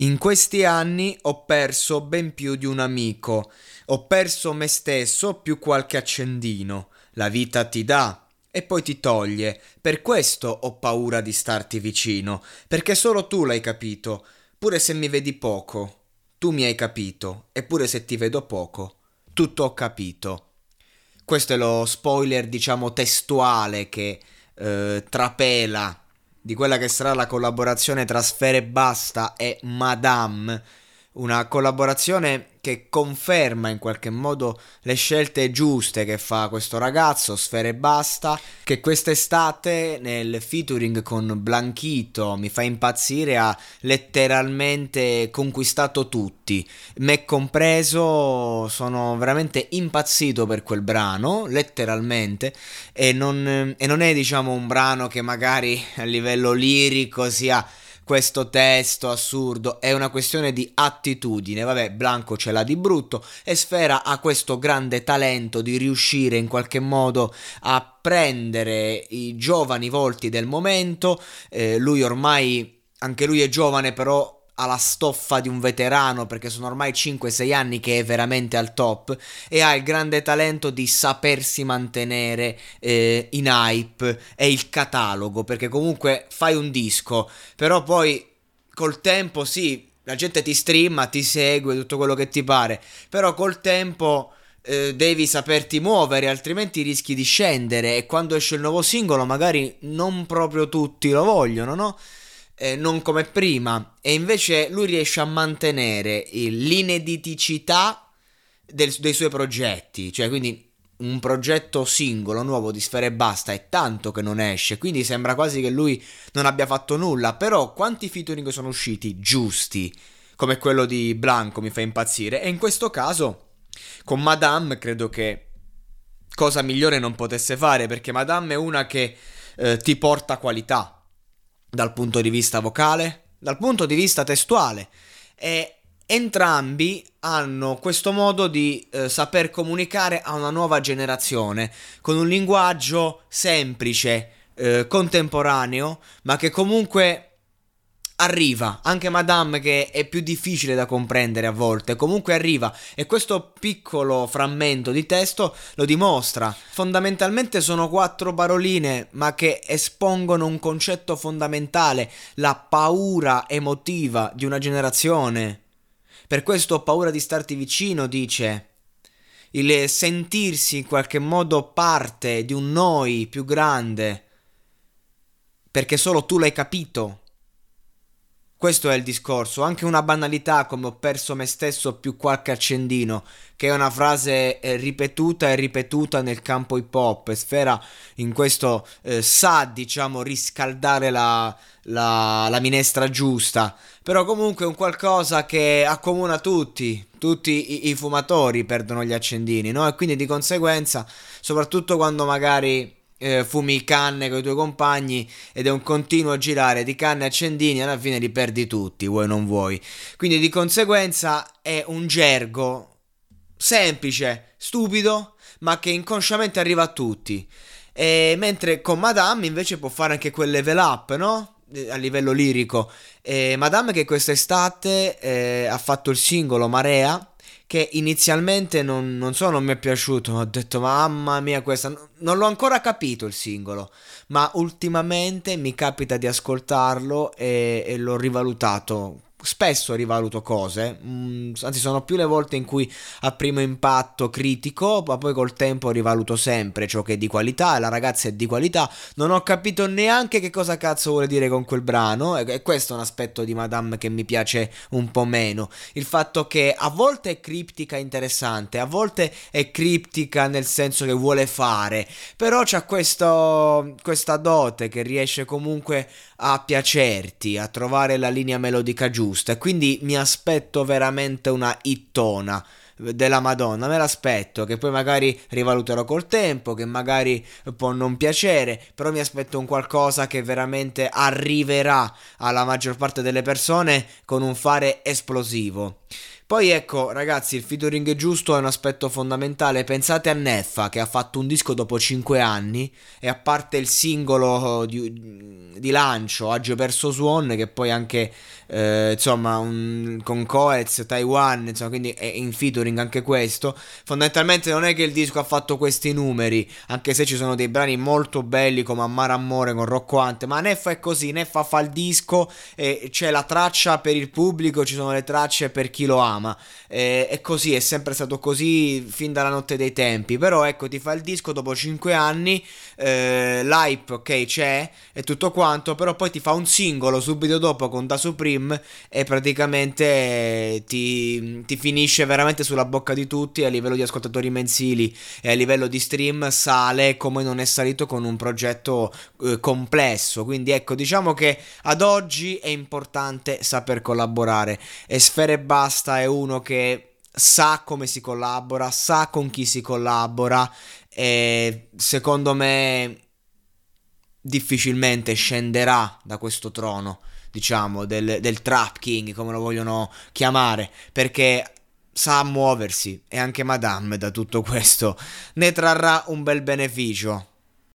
In questi anni ho perso ben più di un amico. Ho perso me stesso più qualche accendino. La vita ti dà e poi ti toglie. Per questo ho paura di starti vicino, perché solo tu l'hai capito, pure se mi vedi poco. Tu mi hai capito, eppure se ti vedo poco, tutto ho capito. Questo è lo spoiler, diciamo, testuale che eh, trapela di quella che sarà la collaborazione tra Sfere Basta e Madame, una collaborazione che conferma in qualche modo le scelte giuste che fa questo ragazzo, Sfere Basta, che quest'estate nel featuring con Blanchito mi fa impazzire, ha letteralmente conquistato tutti, me compreso, sono veramente impazzito per quel brano, letteralmente, e non, e non è diciamo un brano che magari a livello lirico sia questo testo assurdo, è una questione di attitudine. Vabbè, Blanco ce l'ha di brutto e Sfera ha questo grande talento di riuscire in qualche modo a prendere i giovani volti del momento. Eh, lui ormai, anche lui è giovane, però ha la stoffa di un veterano perché sono ormai 5-6 anni che è veramente al top e ha il grande talento di sapersi mantenere eh, in hype e il catalogo perché comunque fai un disco però poi col tempo sì la gente ti streama ti segue tutto quello che ti pare però col tempo eh, devi saperti muovere altrimenti rischi di scendere e quando esce il nuovo singolo magari non proprio tutti lo vogliono no? Eh, non come prima e invece lui riesce a mantenere l'inediticità del, dei suoi progetti, cioè quindi un progetto singolo nuovo di Sfere Basta è tanto che non esce, quindi sembra quasi che lui non abbia fatto nulla, però quanti featuring sono usciti giusti, come quello di Blanco mi fa impazzire, e in questo caso con Madame credo che cosa migliore non potesse fare, perché Madame è una che eh, ti porta qualità, dal punto di vista vocale, dal punto di vista testuale. E entrambi hanno questo modo di eh, saper comunicare a una nuova generazione con un linguaggio semplice, eh, contemporaneo, ma che comunque arriva, anche Madame che è più difficile da comprendere a volte, comunque arriva e questo piccolo frammento di testo lo dimostra. Fondamentalmente sono quattro paroline ma che espongono un concetto fondamentale, la paura emotiva di una generazione. Per questo ho paura di starti vicino, dice. Il sentirsi in qualche modo parte di un noi più grande. Perché solo tu l'hai capito questo è il discorso, anche una banalità come ho perso me stesso più qualche accendino, che è una frase eh, ripetuta e ripetuta nel campo hip hop. Sfera in questo eh, sa, diciamo, riscaldare la, la, la, minestra giusta, però comunque è un qualcosa che accomuna tutti, tutti i, i fumatori perdono gli accendini, no? E quindi di conseguenza, soprattutto quando magari eh, fumi canne con i tuoi compagni ed è un continuo girare di canne e accendini, alla fine li perdi tutti, vuoi non vuoi. Quindi di conseguenza è un gergo semplice, stupido, ma che inconsciamente arriva a tutti. E mentre con Madame invece può fare anche quel level up, no? a livello lirico. E Madame che quest'estate eh, ha fatto il singolo Marea che inizialmente non, non so, non mi è piaciuto, ho detto mamma mia questa, non l'ho ancora capito il singolo, ma ultimamente mi capita di ascoltarlo e, e l'ho rivalutato spesso rivaluto cose, mm, anzi sono più le volte in cui a primo impatto critico, ma poi col tempo rivaluto sempre ciò che è di qualità e la ragazza è di qualità. Non ho capito neanche che cosa cazzo vuole dire con quel brano e questo è un aspetto di Madame che mi piace un po' meno. Il fatto che a volte è criptica interessante, a volte è criptica nel senso che vuole fare, però c'ha questo, questa dote che riesce comunque a piacerti, a trovare la linea melodica giusta giusta quindi mi aspetto veramente una ittona della Madonna, me l'aspetto, che poi magari rivaluterò col tempo, che magari può non piacere, però mi aspetto un qualcosa che veramente arriverà alla maggior parte delle persone con un fare esplosivo. Poi ecco, ragazzi, il featuring giusto è un aspetto fondamentale. Pensate a Neffa che ha fatto un disco dopo 5 anni e a parte il singolo di, di lancio, Agio perso Swan, che poi anche eh, insomma un, con Coez, Taiwan, insomma, quindi è in featuring anche questo. Fondamentalmente non è che il disco ha fatto questi numeri, anche se ci sono dei brani molto belli come Amare Amore con Rocco Ante, ma Neffa è così, Neffa fa il disco e c'è la traccia per il pubblico, ci sono le tracce per chi lo ama ama. Eh, è così, è sempre stato così fin dalla notte dei tempi. Però ecco, ti fa il disco dopo 5 anni, eh, l'hype, ok, c'è e tutto quanto, però poi ti fa un singolo subito dopo con Da Supreme e praticamente ti, ti finisce veramente sulla bocca di tutti a livello di ascoltatori mensili e a livello di stream sale come non è salito con un progetto eh, complesso. Quindi ecco, diciamo che ad oggi è importante saper collaborare e Sfere Basta è uno che sa come si collabora, sa con chi si collabora e secondo me difficilmente scenderà da questo trono, diciamo, del, del trap king, come lo vogliono chiamare, perché sa muoversi e anche Madame da tutto questo ne trarrà un bel beneficio.